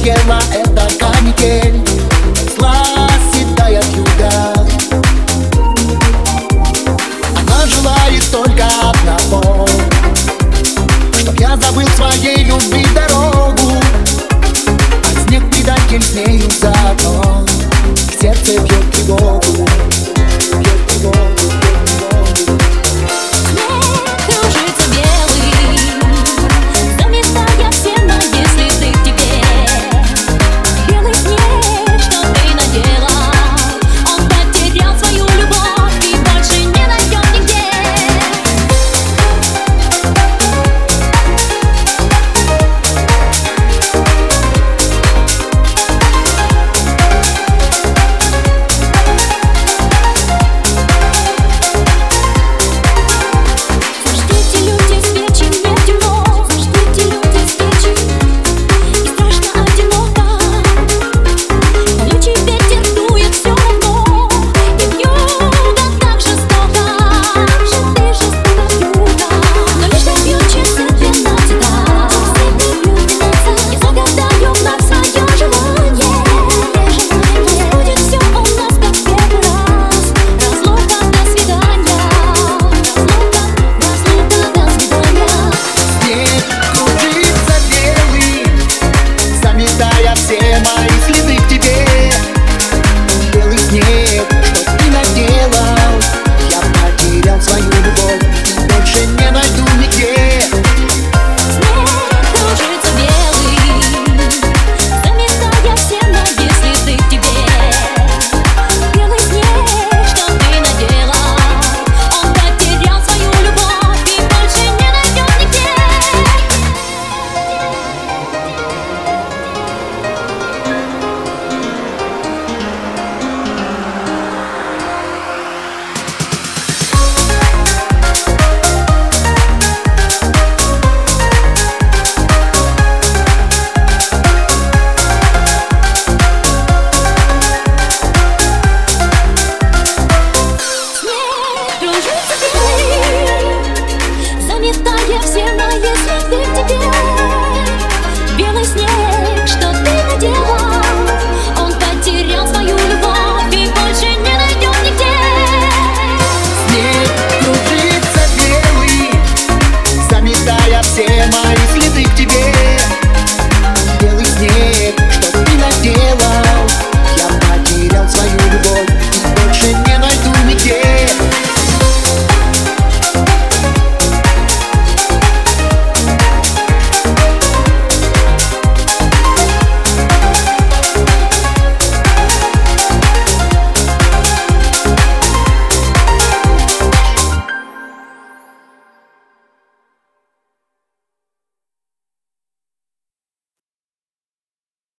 Мне это канитель Зла седая юга Она желает только одного. Чтоб я забыл своей любви дорогу. А снег предатель с нею заодно В сердце бьет